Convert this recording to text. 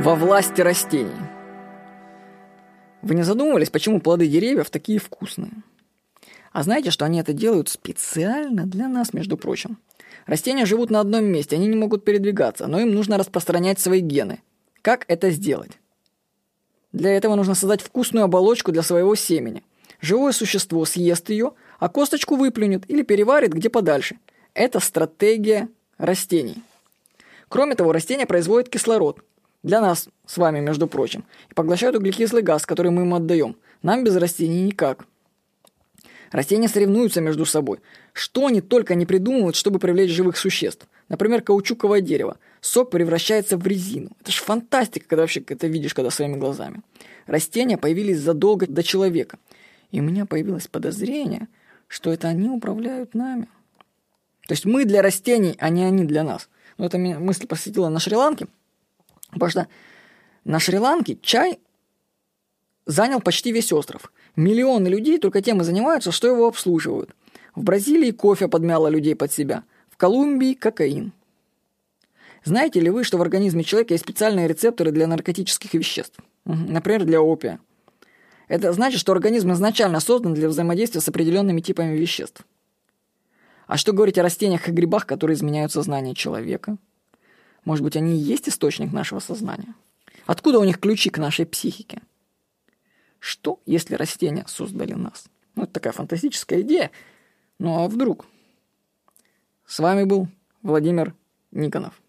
во власти растений. Вы не задумывались, почему плоды деревьев такие вкусные? А знаете, что они это делают специально для нас, между прочим? Растения живут на одном месте, они не могут передвигаться, но им нужно распространять свои гены. Как это сделать? Для этого нужно создать вкусную оболочку для своего семени. Живое существо съест ее, а косточку выплюнет или переварит где подальше. Это стратегия растений. Кроме того, растения производят кислород. Для нас с вами, между прочим. И поглощают углекислый газ, который мы им отдаем. Нам без растений никак. Растения соревнуются между собой. Что они только не придумывают, чтобы привлечь живых существ. Например, каучуковое дерево. Сок превращается в резину. Это же фантастика, когда вообще это видишь, когда своими глазами. Растения появились задолго до человека. И у меня появилось подозрение, что это они управляют нами. То есть мы для растений, а не они для нас. Но эта мысль посетила на Шри-Ланке, потому что на Шри-Ланке чай занял почти весь остров. Миллионы людей только тем и занимаются, что его обслуживают. В Бразилии кофе подмяло людей под себя. В Колумбии – кокаин. Знаете ли вы, что в организме человека есть специальные рецепторы для наркотических веществ? Например, для опия. Это значит, что организм изначально создан для взаимодействия с определенными типами веществ. А что говорить о растениях и грибах, которые изменяют сознание человека? Может быть, они и есть источник нашего сознания? Откуда у них ключи к нашей психике? Что, если растения создали нас? Ну, это такая фантастическая идея. Ну, а вдруг? С вами был Владимир Никонов.